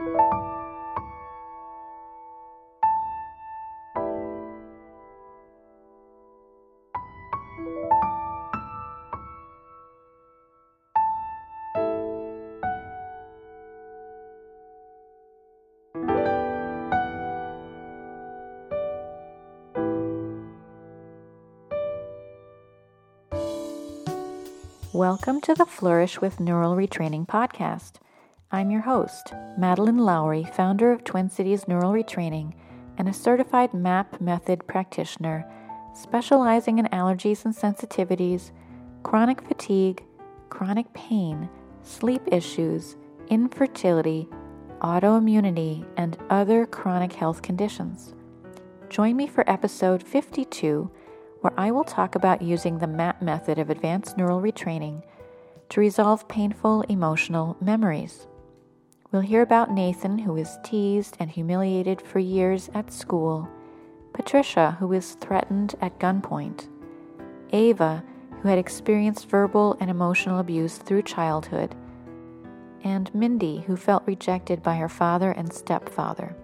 Welcome to the Flourish with Neural Retraining podcast. I'm your host, Madeline Lowry, founder of Twin Cities Neural Retraining and a certified MAP method practitioner specializing in allergies and sensitivities, chronic fatigue, chronic pain, sleep issues, infertility, autoimmunity, and other chronic health conditions. Join me for episode 52 where I will talk about using the MAP method of advanced neural retraining to resolve painful emotional memories. We'll hear about Nathan, who was teased and humiliated for years at school, Patricia, who was threatened at gunpoint, Ava, who had experienced verbal and emotional abuse through childhood, and Mindy, who felt rejected by her father and stepfather.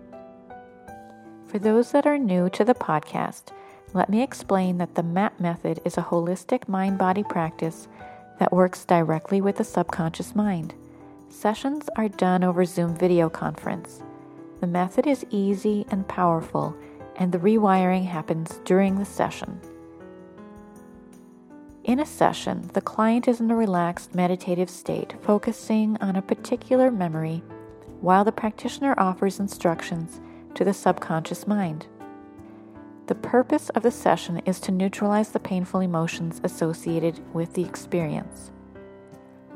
For those that are new to the podcast, let me explain that the MAP method is a holistic mind body practice that works directly with the subconscious mind. Sessions are done over Zoom video conference. The method is easy and powerful, and the rewiring happens during the session. In a session, the client is in a relaxed meditative state, focusing on a particular memory, while the practitioner offers instructions to the subconscious mind. The purpose of the session is to neutralize the painful emotions associated with the experience.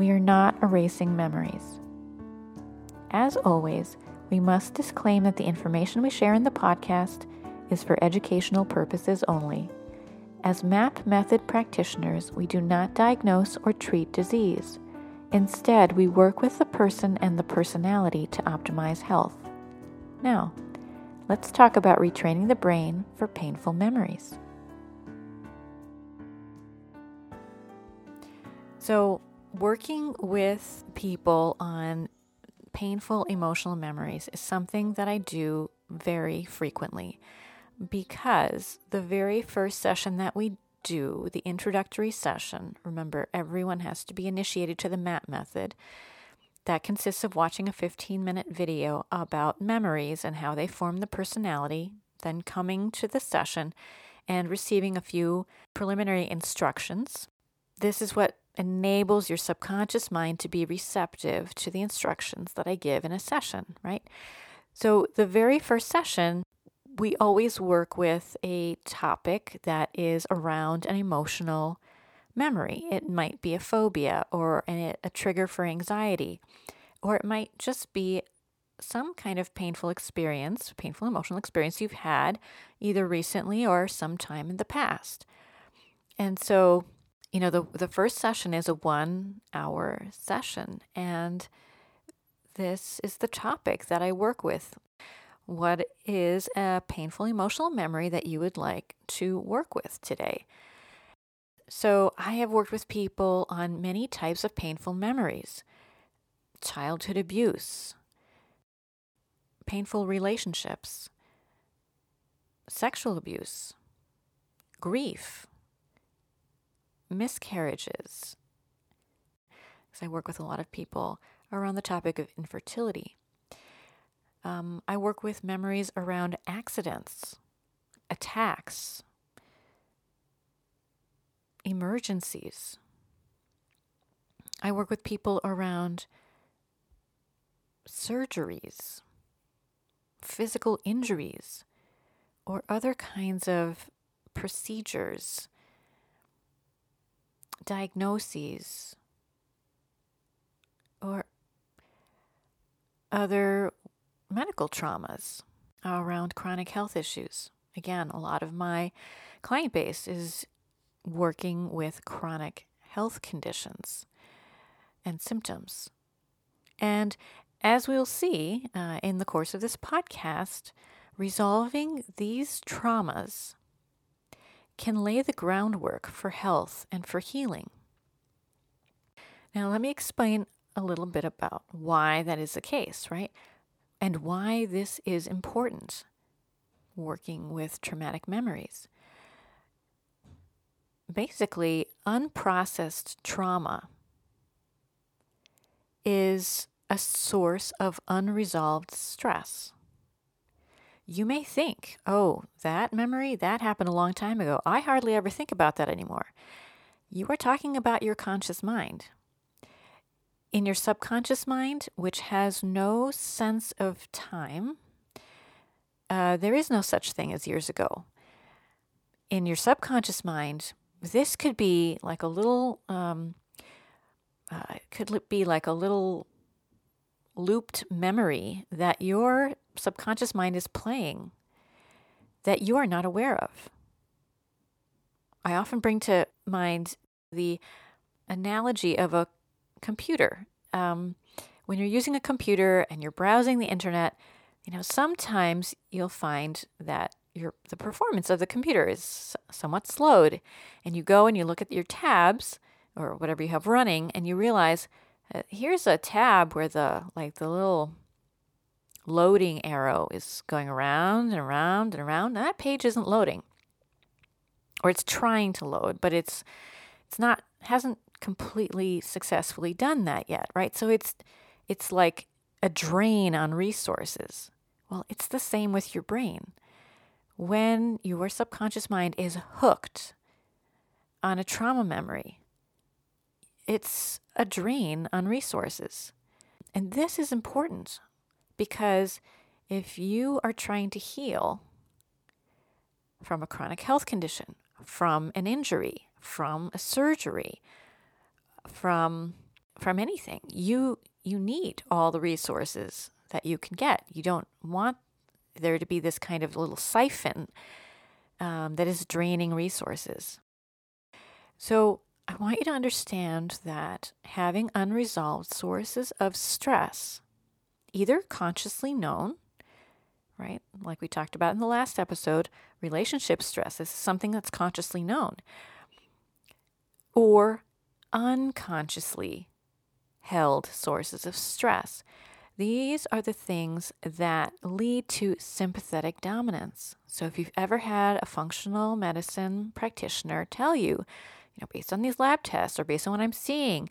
We are not erasing memories. As always, we must disclaim that the information we share in the podcast is for educational purposes only. As MAP method practitioners, we do not diagnose or treat disease. Instead, we work with the person and the personality to optimize health. Now, let's talk about retraining the brain for painful memories. So, working with people on painful emotional memories is something that I do very frequently because the very first session that we do, the introductory session, remember everyone has to be initiated to the MAP method that consists of watching a 15 minute video about memories and how they form the personality, then coming to the session and receiving a few preliminary instructions. This is what enables your subconscious mind to be receptive to the instructions that I give in a session, right? So, the very first session, we always work with a topic that is around an emotional memory. It might be a phobia or a, trigger for anxiety, or it might just be some kind of painful experience, painful emotional experience you've had either recently or sometime in the past. And so, you know, the the first session is a 1 hour session and this is the topic that I work with. What is a painful emotional memory that you would like to work with today? So, I have worked with people on many types of painful memories. Childhood abuse, painful relationships, sexual abuse, grief, miscarriages. Because I work with a lot of people around the topic of infertility. Um, I work with memories around accidents, attacks, emergencies. I work with people around surgeries, physical injuries, or other kinds of procedures, diagnoses, or other medical traumas around chronic health issues. Again, a lot of my client base is working with chronic health conditions and symptoms. And as we'll see uh, in the course of this podcast, resolving these traumas can lay the groundwork for health and for healing. Now, let me explain a little bit about why that is the case, right? and why this is important working with traumatic memories. Basically, unprocessed trauma is a source of unresolved stress. You may think, oh, that memory, that happened a long time ago. I hardly ever think about that anymore. You are talking about your conscious mind. In your subconscious mind, which has no sense of time, uh, there is no such thing as years ago. In your subconscious mind, this could be like a little, um, uh, could be like a little looped memory that your subconscious mind is playing that you are not aware of. I often bring to mind the analogy of a computer. Um, when you're using a computer and you're browsing the internet, you know, sometimes you'll find that your the performance of the computer is somewhat slowed, and you go and you look at your tabs or whatever you have running, and you realize uh, here's a tab where the like the little loading arrow is going around and around and around. And that page isn't loading, or it's trying to load, but it's it's not hasn't completely successfully done that yet, right? So it's it's like a drain on resources. Well, it's the same with your brain. When your subconscious mind is hooked on a trauma memory, it's a drain on resources. And this is important because if you are trying to heal from a chronic health condition, from an injury, from a surgery, from from anything, you you need all the resources that you can get. You don't want there to be this kind of little siphon um, that is draining resources. So I want you to understand that having unresolved sources of stress, either consciously known, right, like we talked about in the last episode, relationship stress is something that's consciously known, or unconsciously held sources of stress. These are the things that lead to sympathetic dominance. So, if you've ever had a functional medicine practitioner tell you you know, based on these lab tests or based on what I'm seeing,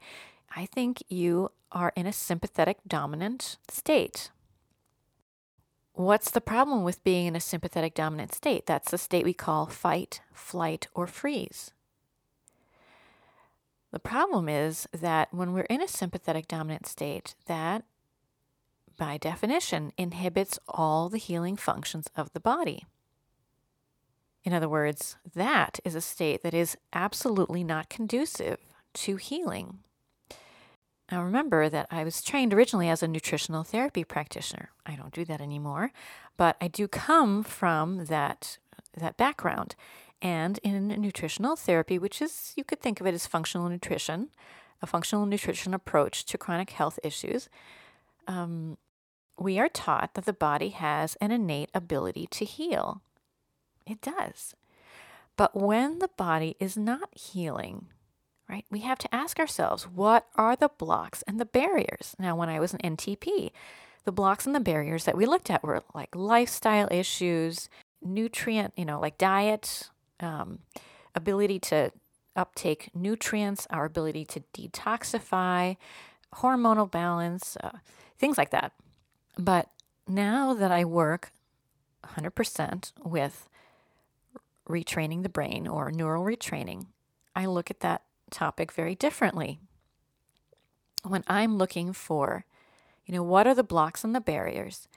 I think you are in a sympathetic dominant state. What's the problem with being in a sympathetic dominant state? That's the state we call fight, flight, or freeze. The problem is that when we're in a sympathetic dominant state, that by definition inhibits all the healing functions of the body. In other words, that is a state that is absolutely not conducive to healing. Now, remember that I was trained originally as a nutritional therapy practitioner. I don't do that anymore, but I do come from that, that background. And in nutritional therapy, which is, you could think of it as functional nutrition, a functional nutrition approach to chronic health issues, um, we are taught that the body has an innate ability to heal. It does. But when the body is not healing, right, we have to ask ourselves what are the blocks and the barriers? Now, when I was an NTP, the blocks and the barriers that we looked at were like lifestyle issues, nutrient, you know, like diet, um, ability to uptake nutrients, our ability to detoxify, hormonal balance, uh, things like that. But now that I work 100% with retraining the brain or neural retraining, I look at that topic very differently. When I'm looking for, you know, what are the blocks and the barriers,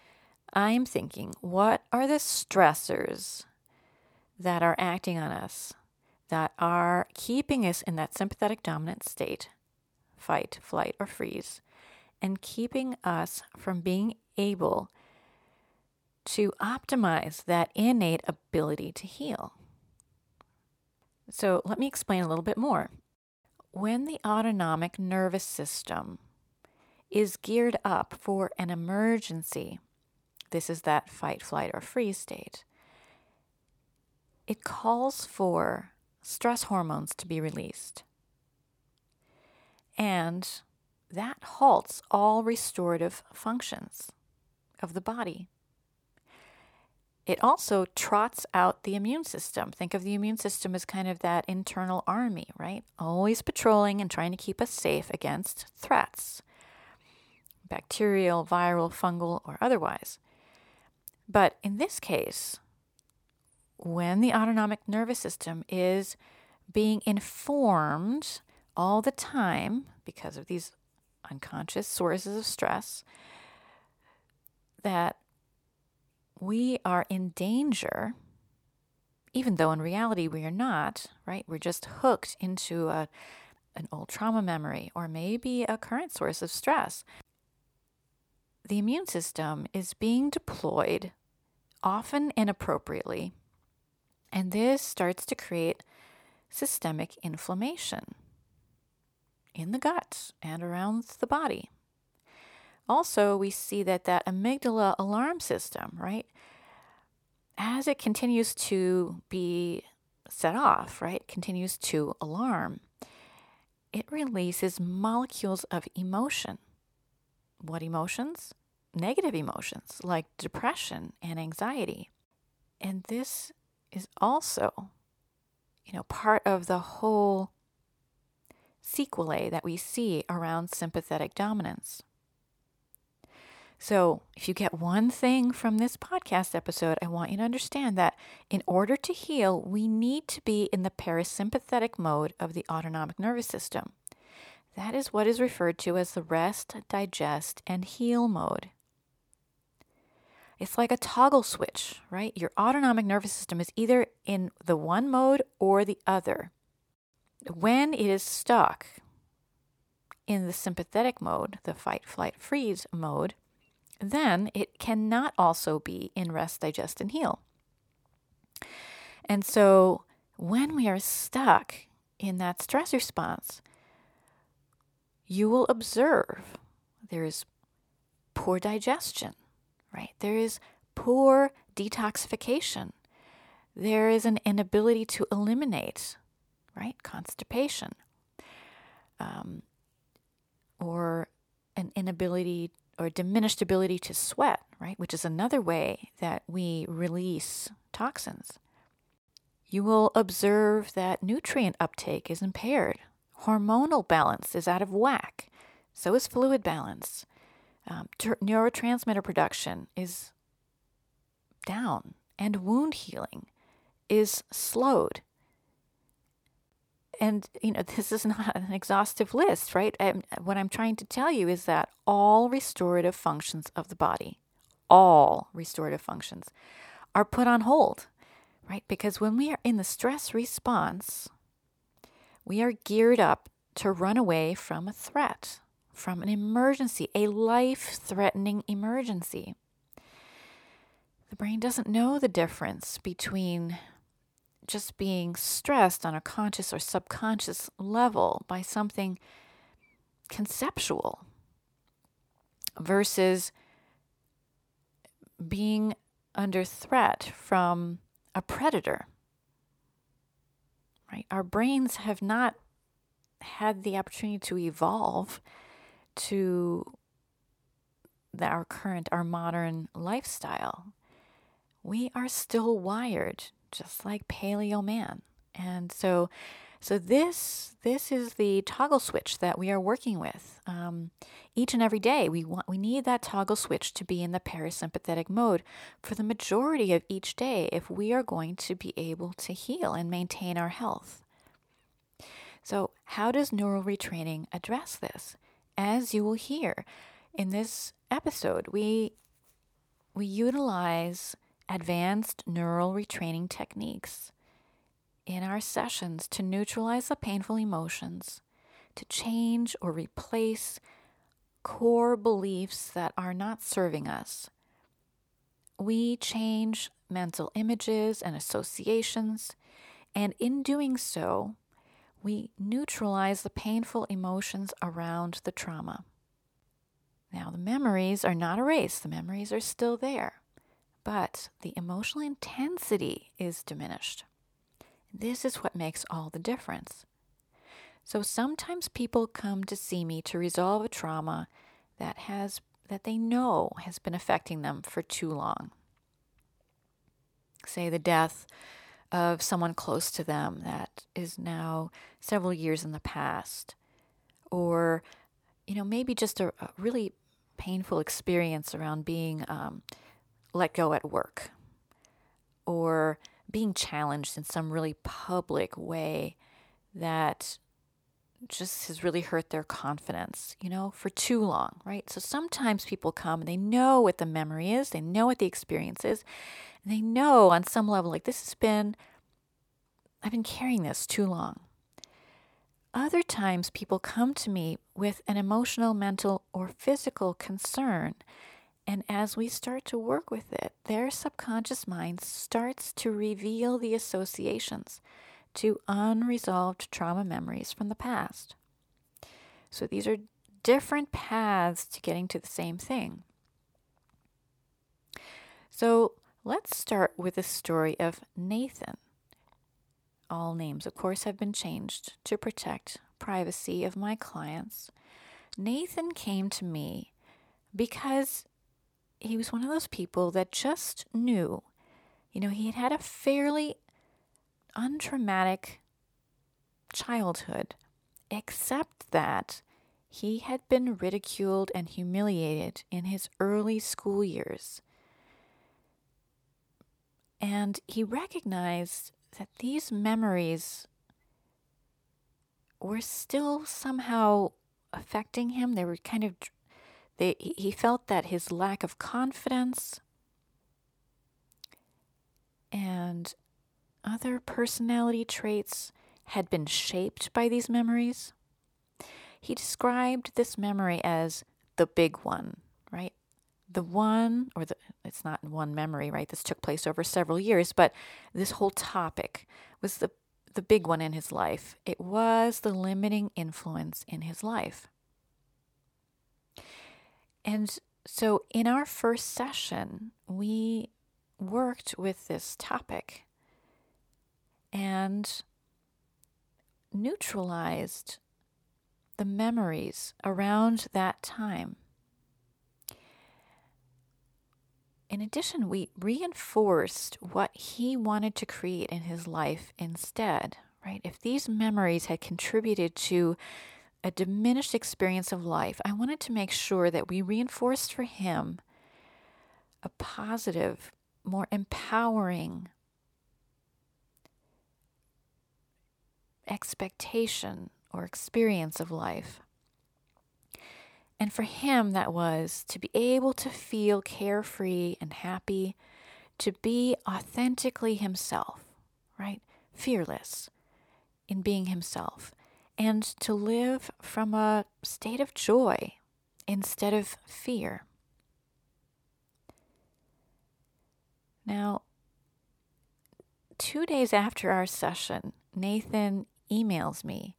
I'm thinking, what are the stressors that are acting on us, that are keeping us in that sympathetic dominant state, fight, flight, or freeze, and keeping us from being able to optimize that innate ability to heal. So let me explain a little bit more. When the autonomic nervous system is geared up for an emergency, this is that fight, flight, or freeze state, it calls for stress hormones to be released. And that halts all restorative functions of the body. It also trots out the immune system. Think of the immune system as kind of that internal army, right? Always patrolling and trying to keep us safe against threats bacterial, viral, fungal, or otherwise. But in this case, when the autonomic nervous system is being informed all the time because of these unconscious sources of stress, that we are in danger, even though in reality we are not, right? We're just hooked into a, an old trauma memory or maybe a current source of stress. The immune system is being deployed, often inappropriately, and this starts to create systemic inflammation in the gut and around the body. Also, we see that that amygdala alarm system, right, as it continues to be set off, right, continues to alarm, it releases molecules of emotion. What emotions? Negative emotions like depression and anxiety. And this is also, you know, part of the whole sequelae that we see around sympathetic dominance. So, if you get one thing from this podcast episode, I want you to understand that in order to heal, we need to be in the parasympathetic mode of the autonomic nervous system. That is what is referred to as the rest, digest, and heal mode. It's like a toggle switch, right? Your autonomic nervous system is either in the one mode or the other. When it is stuck in the sympathetic mode, the fight, flight, freeze mode, then it cannot also be in rest, digest, and heal. And so when we are stuck in that stress response, you will observe there is poor digestion, right? There is poor detoxification. There is an inability to eliminate, right? Constipation. Um, or an inability or diminished ability to sweat, right? Which is another way that we release toxins. You will observe that nutrient uptake is impaired, hormonal balance is out of whack, so is fluid balance. Um, ter- neurotransmitter production is down, and wound healing is slowed and you know this is not an exhaustive list right? What i'm trying to tell you is that all restorative functions of the body all restorative functions are put on hold right? Because when we are in the stress response we are geared up to run away from a threat from an emergency a life threatening emergency. The brain doesn't know the difference between just being stressed on a conscious or subconscious level by something conceptual versus being under threat from a predator. Right? Our brains have not had the opportunity to evolve to the, our current, our modern lifestyle. We are still wired just like paleo man. And so, so this this is the toggle switch that we are working with. Um, each and every day, we want we need that toggle switch to be in the parasympathetic mode for the majority of each day if we are going to be able to heal and maintain our health. So, how does neural retraining address this? As you will hear in this episode, we we utilize advanced neural retraining techniques in our sessions to neutralize the painful emotions, to change or replace core beliefs that are not serving us. We change mental images and associations, and in doing so, we neutralize the painful emotions around the trauma. Now, the memories are not erased, the memories are still there but the emotional intensity is diminished. This is what makes all the difference. So sometimes people come to see me to resolve a trauma that has that they know has been affecting them for too long. Say the death of someone close to them that is now several years in the past, or you know maybe just a, a really painful experience around being um, let go at work, or being challenged in some really public way that just has really hurt their confidence, you know, for too long, right? So sometimes people come and they know what the memory is, they know what the experience is, and they know on some level, like, this has been, I've been carrying this too long. Other times, people come to me with an emotional, mental, or physical concern. And as we start to work with it, their subconscious mind starts to reveal the associations to unresolved trauma memories from the past. So these are different paths to getting to the same thing. So let's start with the story of Nathan. All names, of course, have been changed to protect privacy of my clients. Nathan came to me because he was one of those people that just knew, you know, he had had a fairly untraumatic childhood, except that he had been ridiculed and humiliated in his early school years. And he recognized that these memories were still somehow affecting him. They were kind of, they, he felt that his lack of confidence and other personality traits had been shaped by these memories. He described this memory as the big one, right? The one, or the, it's not one memory, right? This took place over several years, but this whole topic was the, the big one in his life. It was the limiting influence in his life. And so in our first session, we worked with this topic and neutralized the memories around that time. In addition, we reinforced what he wanted to create in his life instead, right? If these memories had contributed to a diminished experience of life, I wanted to make sure that we reinforced for him a positive, more empowering expectation or experience of life. And for him, that was to be able to feel carefree and happy, to be authentically himself, right? Fearless in being himself, and to live from a state of joy instead of fear. Now, two days after our session, Nathan emails me.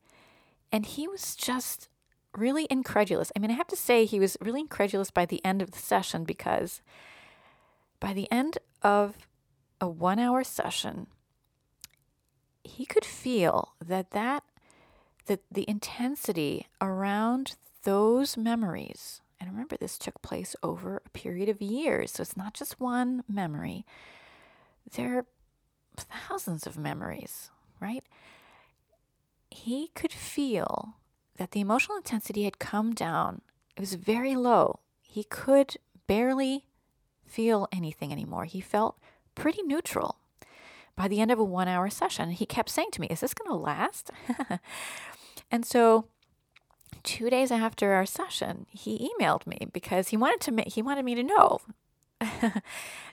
And he was just really incredulous. I mean, I have to say, he was really incredulous by the end of the session because by the end of a one hour session, he could feel that that that the intensity around those memories and remember this took place over a period of years so it's not just one memory there are thousands of memories right he could feel that the emotional intensity had come down. It was very low. He could barely feel anything anymore. He felt pretty neutral by the end of a one hour session. He kept saying to me, Is this going to last? and so, two days after our session, he emailed me because he wanted to ma- he wanted me to know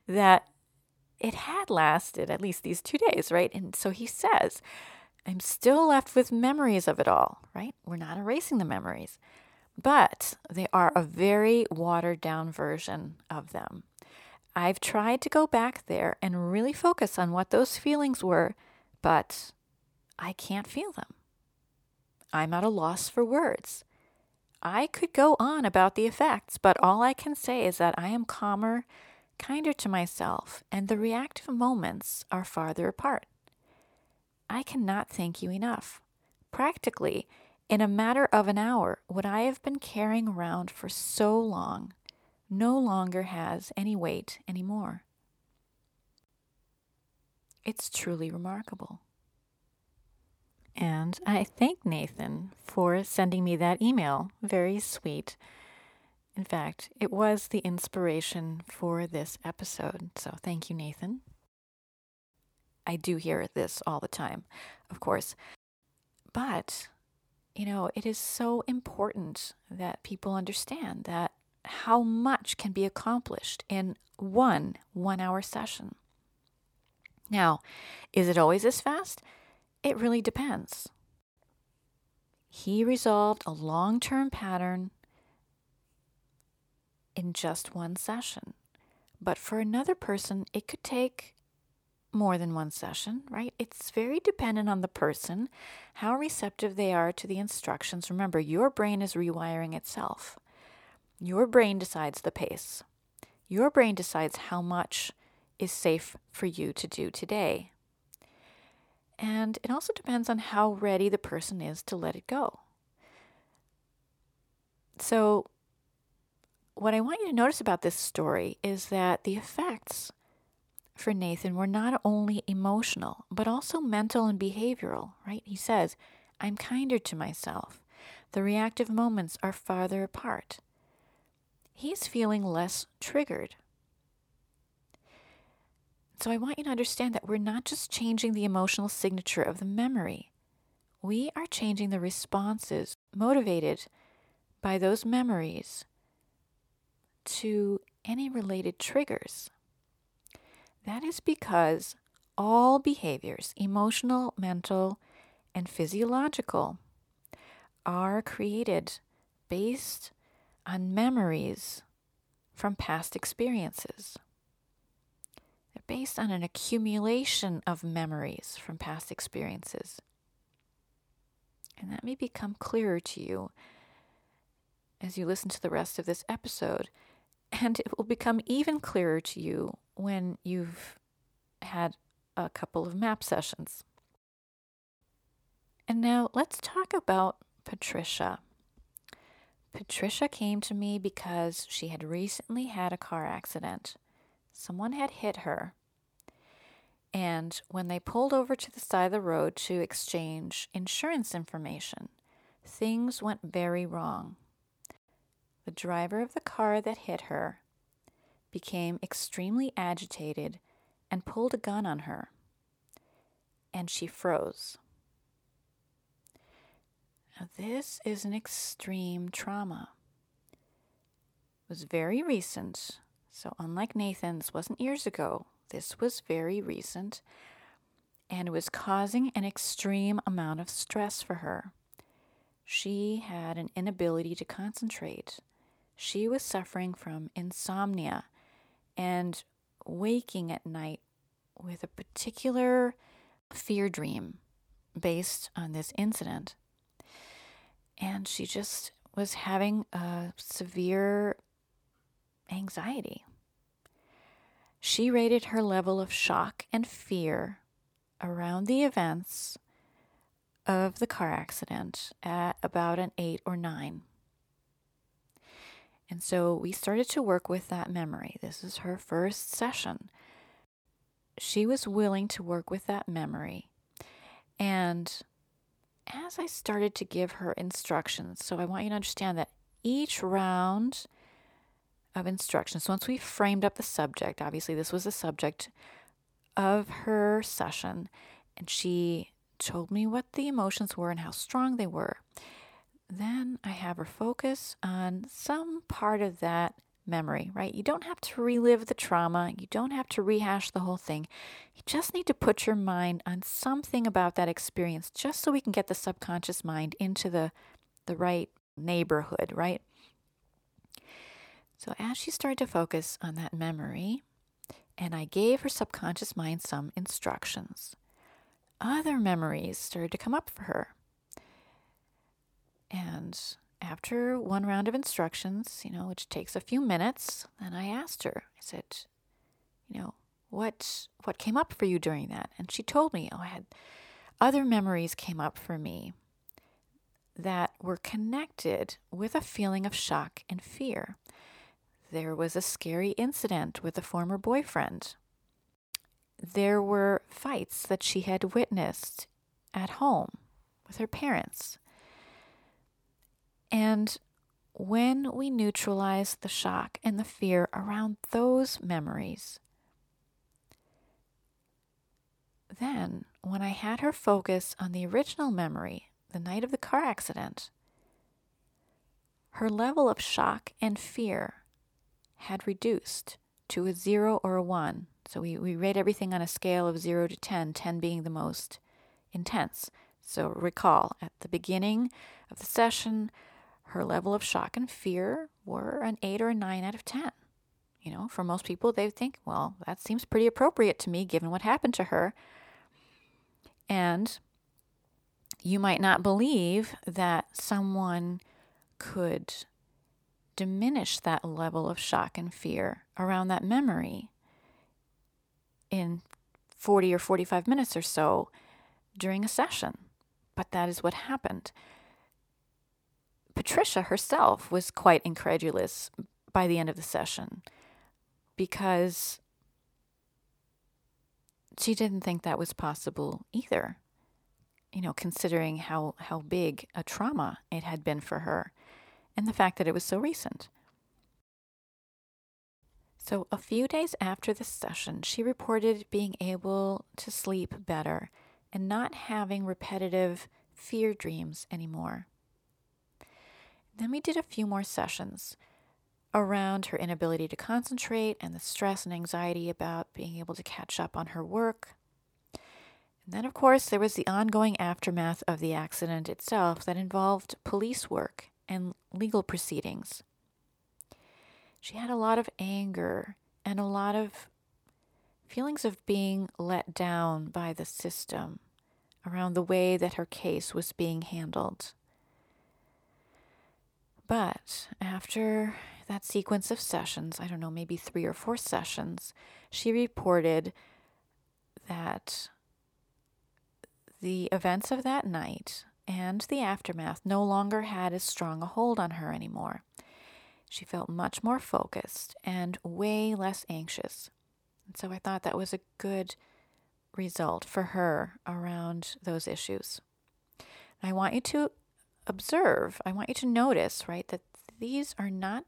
that it had lasted at least these two days, right? And so he says, I'm still left with memories of it all, right? We're not erasing the memories, but they are a very watered down version of them. I've tried to go back there and really focus on what those feelings were, but I can't feel them. I'm at a loss for words. I could go on about the effects, but all I can say is that I am calmer, kinder to myself, and the reactive moments are farther apart. I cannot thank you enough. Practically, in a matter of an hour, what I have been carrying around for so long no longer has any weight anymore. It's truly remarkable. And I thank Nathan for sending me that email. Very sweet. In fact, it was the inspiration for this episode. So thank you, Nathan. I do hear this all the time, of course. But, you know, it is so important that people understand that how much can be accomplished in one one hour session. Now, is it always as fast? It really depends. He resolved a long term pattern in just one session. But for another person, it could take more than one session, right? It's very dependent on the person, how receptive they are to the instructions. Remember, your brain is rewiring itself. Your brain decides the pace. Your brain decides how much is safe for you to do today. And it also depends on how ready the person is to let it go. So, what I want you to notice about this story is that the effects for Nathan were not only emotional, but also mental and behavioral, right? He says, I'm kinder to myself. The reactive moments are farther apart. He's feeling less triggered. So I want you to understand that we're not just changing the emotional signature of the memory, we are changing the responses motivated by those memories to any related triggers. That is because all behaviors, emotional, mental, and physiological, are created based on memories from past experiences. They're based on an accumulation of memories from past experiences. And that may become clearer to you as you listen to the rest of this episode. And it will become even clearer to you when you've had a couple of map sessions. And now let's talk about Patricia. Patricia came to me because she had recently had a car accident. Someone had hit her. And when they pulled over to the side of the road to exchange insurance information, things went very wrong. The driver of the car that hit her became extremely agitated and pulled a gun on her, and she froze. Now, this is an extreme trauma. It was very recent, so unlike Nathan's, wasn't years ago. This was very recent, and it was causing an extreme amount of stress for her. She had an inability to concentrate. She was suffering from insomnia and waking at night with a particular fear dream based on this incident and she just was having a severe anxiety. She rated her level of shock and fear around the events of the car accident at about an eight or nine. And so we started to work with that memory. This is her first session. She was willing to work with that memory. And as I started to give her instructions, so I want you to understand that each round of instructions, once we framed up the subject, obviously this was the subject of her session, and she told me what the emotions were and how strong they were. Then I have her focus on some part of that memory, right? You don't have to relive the trauma, you don't have to rehash the whole thing. You just need to put your mind on something about that experience just so we can get the subconscious mind into the the right neighborhood, right? So as she started to focus on that memory, and I gave her subconscious mind some instructions, other memories started to come up for her. And after one round of instructions, you know, which takes a few minutes, then I asked her, I said, you know, what what came up for you during that? And she told me, oh, I had other memories came up for me that were connected with a feeling of shock and fear. there was a scary incident with a former boyfriend. There were fights that she had witnessed at home with her parents. And when we neutralize the shock and the fear around those memories, then when I had her focus on the original memory, the night of the car accident, her level of shock and fear had reduced to a zero or a one. So we, we rate everything on a scale of zero to 10, 10 being the most intense. So recall, at the beginning of the session, her level of shock and fear were an eight or a nine out of 10. You know, for most people, they think, well, that seems pretty appropriate to me given what happened to her. And you might not believe that someone could diminish that level of shock and fear around that memory in 40 or 45 minutes or so during a session. But that is what happened. Patricia herself was quite incredulous by the end of the session because she didn't think that was possible either. You know, considering how, how big a trauma it had been for her and the fact that it was so recent. So, a few days after the session, she reported being able to sleep better and not having repetitive fear dreams anymore. Then we did a few more sessions around her inability to concentrate and the stress and anxiety about being able to catch up on her work. And then, of course, there was the ongoing aftermath of the accident itself that involved police work and legal proceedings. She had a lot of anger and a lot of feelings of being let down by the system around the way that her case was being handled. But after that sequence of sessions, I don't know, maybe three or four sessions, she reported that the events of that night and the aftermath no longer had as strong a hold on her anymore. She felt much more focused and way less anxious. And so I thought that was a good result for her around those issues. I want you to observe, I want you to notice, right, that these are not,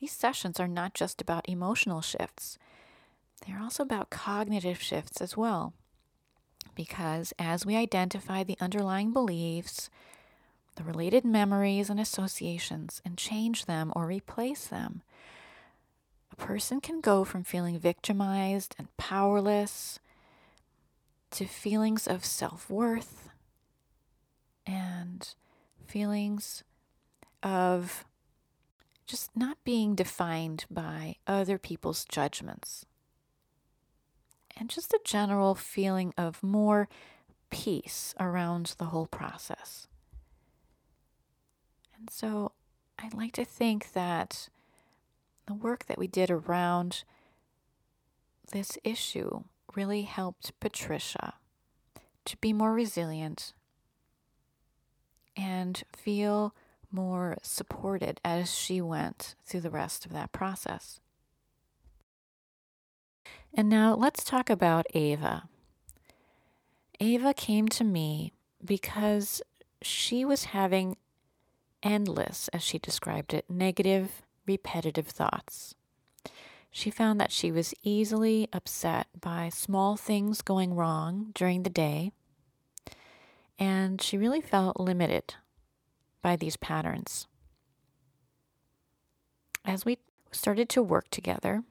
these sessions are not just about emotional shifts, they're also about cognitive shifts as well. Because as we identify the underlying beliefs, the related memories and associations, and change them or replace them, a person can go from feeling victimized and powerless to feelings of self worth and feelings of just not being defined by other people's judgments and just a general feeling of more peace around the whole process. And so I'd like to think that the work that we did around this issue really helped Patricia to be more resilient and feel more supported as she went through the rest of that process. And now let's talk about Ava. Ava came to me because she was having endless, as she described it, negative, repetitive thoughts. She found that she was easily upset by small things going wrong during the day, and she really felt limited by these patterns. As we started to work together,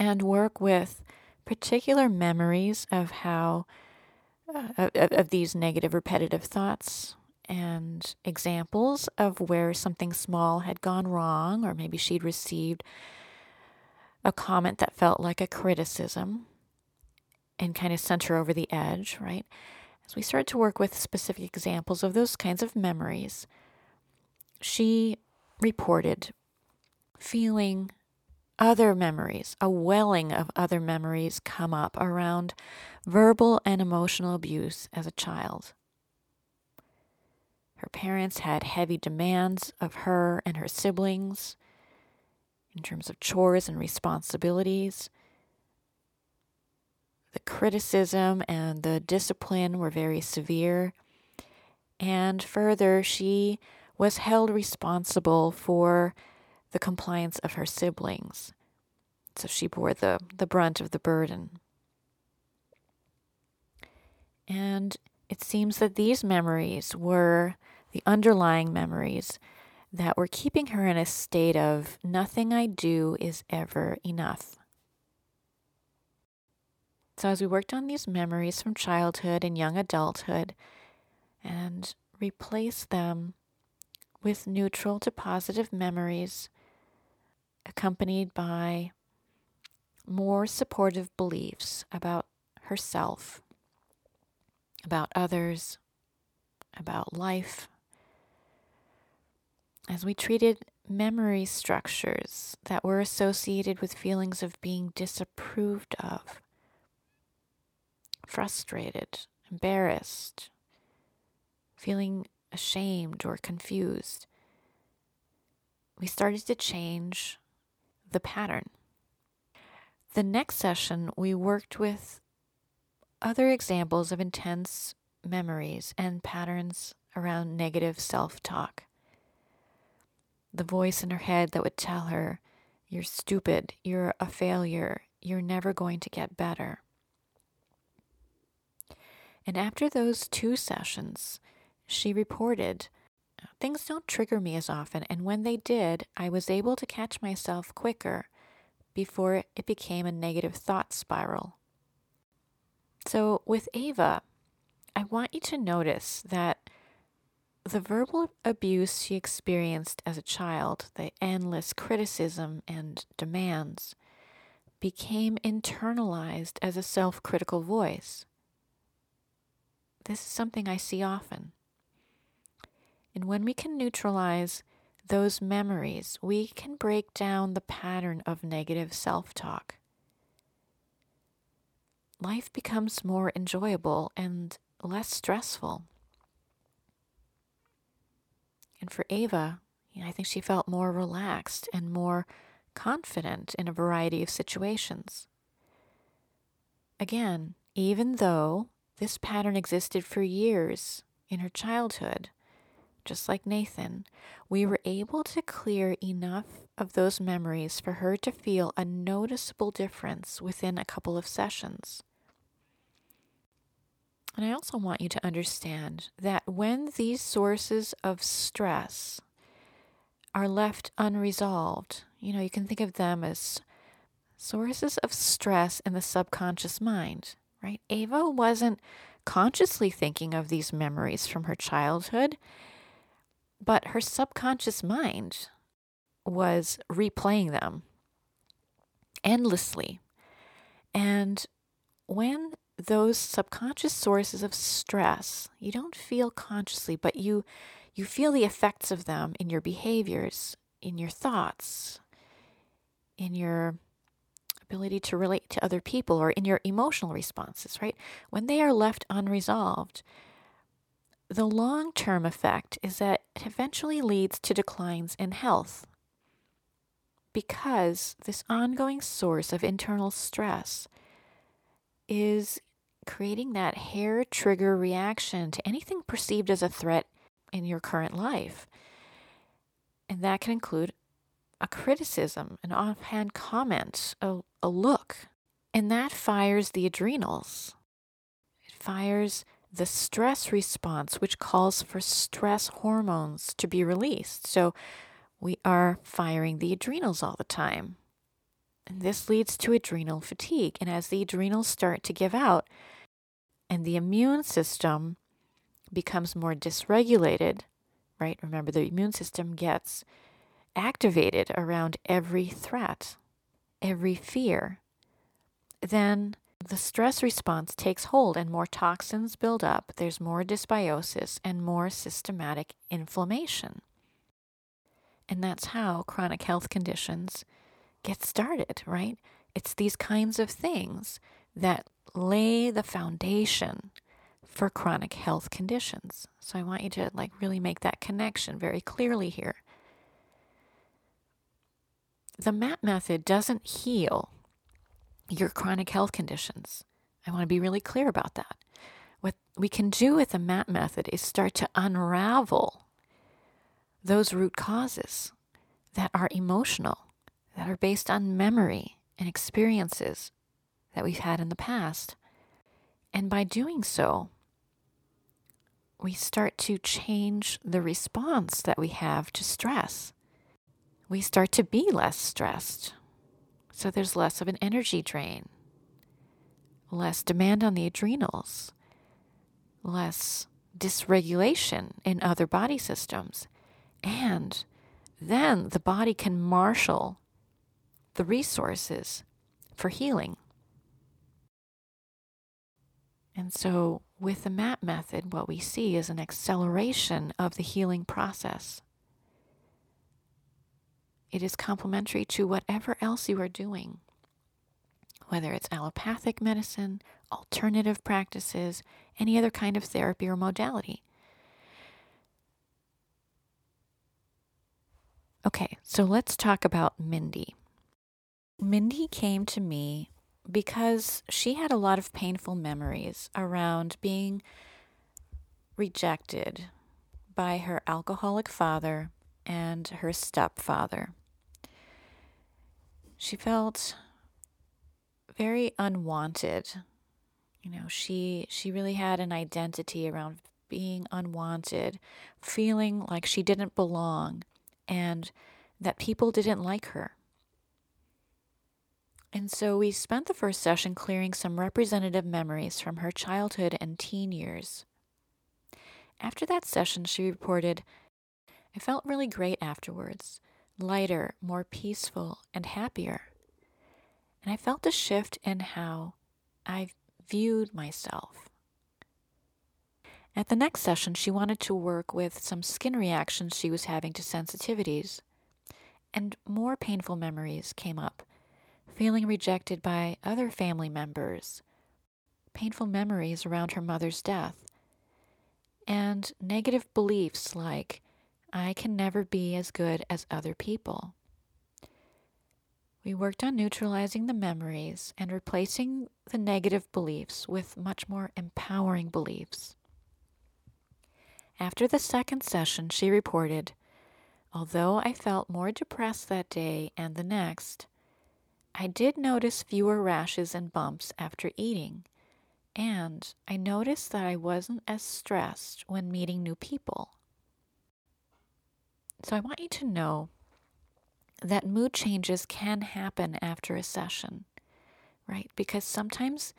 and work with particular memories of how uh, of, of these negative repetitive thoughts and examples of where something small had gone wrong or maybe she'd received a comment that felt like a criticism and kind of sent her over the edge, right? We started to work with specific examples of those kinds of memories, she reported feeling other memories, a welling of other memories come up around verbal and emotional abuse as a child. Her parents had heavy demands of her and her siblings, in terms of chores and responsibilities. The criticism and the discipline were very severe. And further, she was held responsible for the compliance of her siblings. So she bore the, the brunt of the burden. And it seems that these memories were the underlying memories that were keeping her in a state of nothing I do is ever enough. So, as we worked on these memories from childhood and young adulthood and replaced them with neutral to positive memories, accompanied by more supportive beliefs about herself, about others, about life, as we treated memory structures that were associated with feelings of being disapproved of, frustrated, embarrassed, feeling ashamed or confused, we started to change the pattern. The next session, we worked with other examples of intense memories and patterns around negative self talk the voice in her head that would tell her, You're stupid, you're a failure, you're never going to get better. And after those two sessions, she reported, Things don't trigger me as often, and when they did, I was able to catch myself quicker before it became a negative thought spiral. So, with Ava, I want you to notice that the verbal abuse she experienced as a child, the endless criticism and demands, became internalized as a self critical voice. This is something I see often. And when we can neutralize those memories, we can break down the pattern of negative self talk. Life becomes more enjoyable and less stressful. And for Ava, I think she felt more relaxed and more confident in a variety of situations. Again, even though this pattern existed for years in her childhood, just like Nathan, we were able to clear enough of those memories for her to feel a noticeable difference within a couple of sessions. And I also want you to understand that when these sources of stress are left unresolved, you know, you can think of them as sources of stress in the subconscious mind, right? Ava wasn't consciously thinking of these memories from her childhood, but her subconscious mind was replaying them endlessly. And when those subconscious sources of stress you don't feel consciously but you you feel the effects of them in your behaviors in your thoughts in your ability to relate to other people or in your emotional responses right when they are left unresolved the long term effect is that it eventually leads to declines in health because this ongoing source of internal stress is creating that hair trigger reaction to anything perceived as a threat in your current life. And that can include a criticism, an offhand comment, a, a look. And that fires the adrenals. It fires the stress response, which calls for stress hormones to be released. So we are firing the adrenals all the time. And this leads to adrenal fatigue. And as the adrenals start to give out and the immune system becomes more dysregulated, right? Remember, the immune system gets activated around every threat, every fear. Then the stress response takes hold and more toxins build up. There's more dysbiosis and more systematic inflammation. And that's how chronic health conditions get started, right? It's these kinds of things that lay the foundation for chronic health conditions. So I want you to like really make that connection very clearly here. The MAP method doesn't heal your chronic health conditions. I want to be really clear about that. What we can do with the MAP method is start to unravel those root causes that are emotional, that are based on memory and experiences that we've had in the past. And by doing so, we start to change the response that we have to stress. We start to be less stressed. So there's less of an energy drain, less demand on the adrenals, less dysregulation in other body systems. And then the body can marshal the resources for healing. And so, with the MAP method, what we see is an acceleration of the healing process. It is complementary to whatever else you are doing, whether it's allopathic medicine, alternative practices, any other kind of therapy or modality. Okay, so let's talk about Mindy. Mindy came to me because she had a lot of painful memories around being rejected by her alcoholic father and her stepfather. She felt very unwanted. You know, she she really had an identity around being unwanted, feeling like she didn't belong and that people didn't like her. And so we spent the first session clearing some representative memories from her childhood and teen years. After that session, she reported, I felt really great afterwards, lighter, more peaceful, and happier. And I felt a shift in how I viewed myself. At the next session, she wanted to work with some skin reactions she was having to sensitivities, and more painful memories came up feeling rejected by other family members, painful memories around her mother's death, and negative beliefs like, I can never be as good as other people. We worked on neutralizing the memories and replacing the negative beliefs with much more empowering beliefs. After the second session, she reported, Although I felt more depressed that day and the next, I did notice fewer rashes and bumps after eating, and I noticed that I wasn't as stressed when meeting new people. So I want you to know that mood changes can happen after a session, right? Because sometimes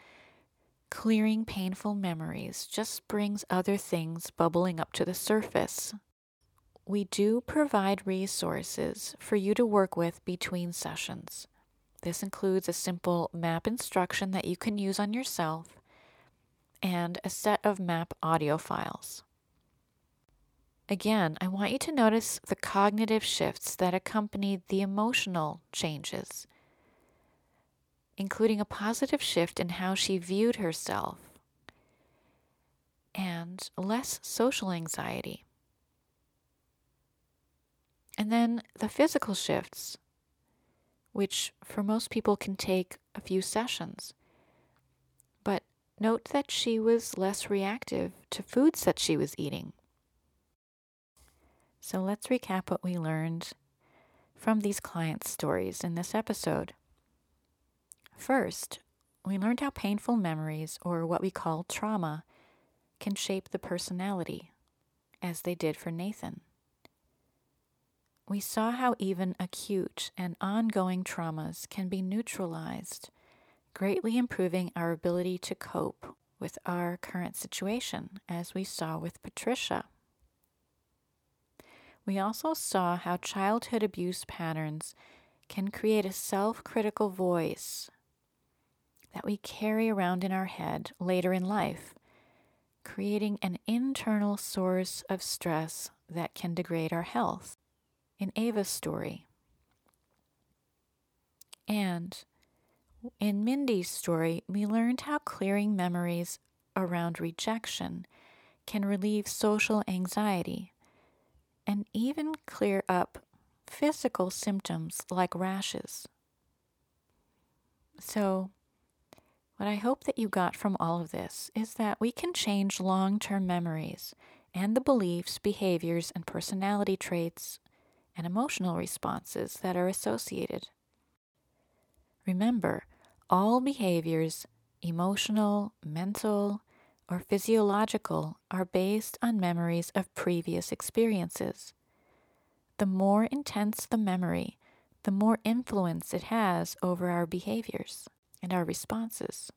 clearing painful memories just brings other things bubbling up to the surface. We do provide resources for you to work with between sessions. This includes a simple map instruction that you can use on yourself and a set of map audio files. Again, I want you to notice the cognitive shifts that accompany the emotional changes, including a positive shift in how she viewed herself and less social anxiety. And then the physical shifts which for most people can take a few sessions. But note that she was less reactive to foods that she was eating. So let's recap what we learned from these clients' stories in this episode. First, we learned how painful memories, or what we call trauma, can shape the personality, as they did for Nathan we saw how even acute and ongoing traumas can be neutralized, greatly improving our ability to cope with our current situation, as we saw with Patricia. We also saw how childhood abuse patterns can create a self critical voice that we carry around in our head later in life, creating an internal source of stress that can degrade our health in Ava's story. And in Mindy's story, we learned how clearing memories around rejection can relieve social anxiety and even clear up physical symptoms like rashes. So, what I hope that you got from all of this is that we can change long term memories and the beliefs, behaviors, and personality traits and emotional responses that are associated. Remember, all behaviors, emotional, mental, or physiological, are based on memories of previous experiences. The more intense the memory, the more influence it has over our behaviors and our responses.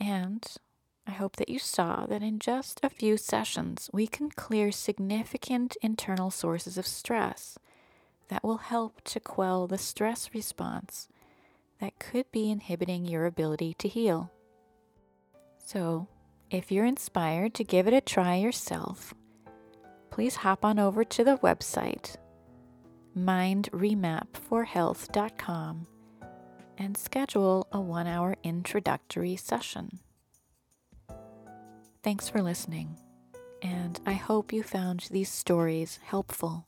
And I hope that you saw that in just a few sessions, we can clear significant internal sources of stress that will help to quell the stress response that could be inhibiting your ability to heal. So, if you're inspired to give it a try yourself, please hop on over to the website mindremapforhealth.com and schedule a one hour introductory session. Thanks for listening, and I hope you found these stories helpful.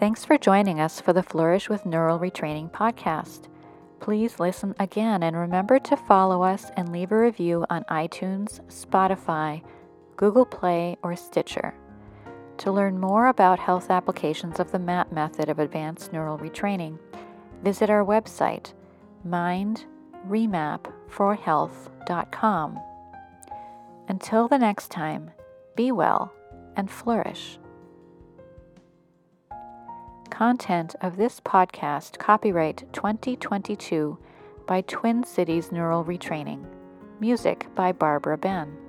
Thanks for joining us for the Flourish with Neural Retraining podcast. Please listen again and remember to follow us and leave a review on iTunes, Spotify, Google Play, or Stitcher. To learn more about health applications of the MAP method of advanced neural retraining, visit our website, mindremapforhealth.com. Until the next time, be well and flourish. Content of this podcast copyright 2022 by Twin Cities Neural Retraining. Music by Barbara Ben.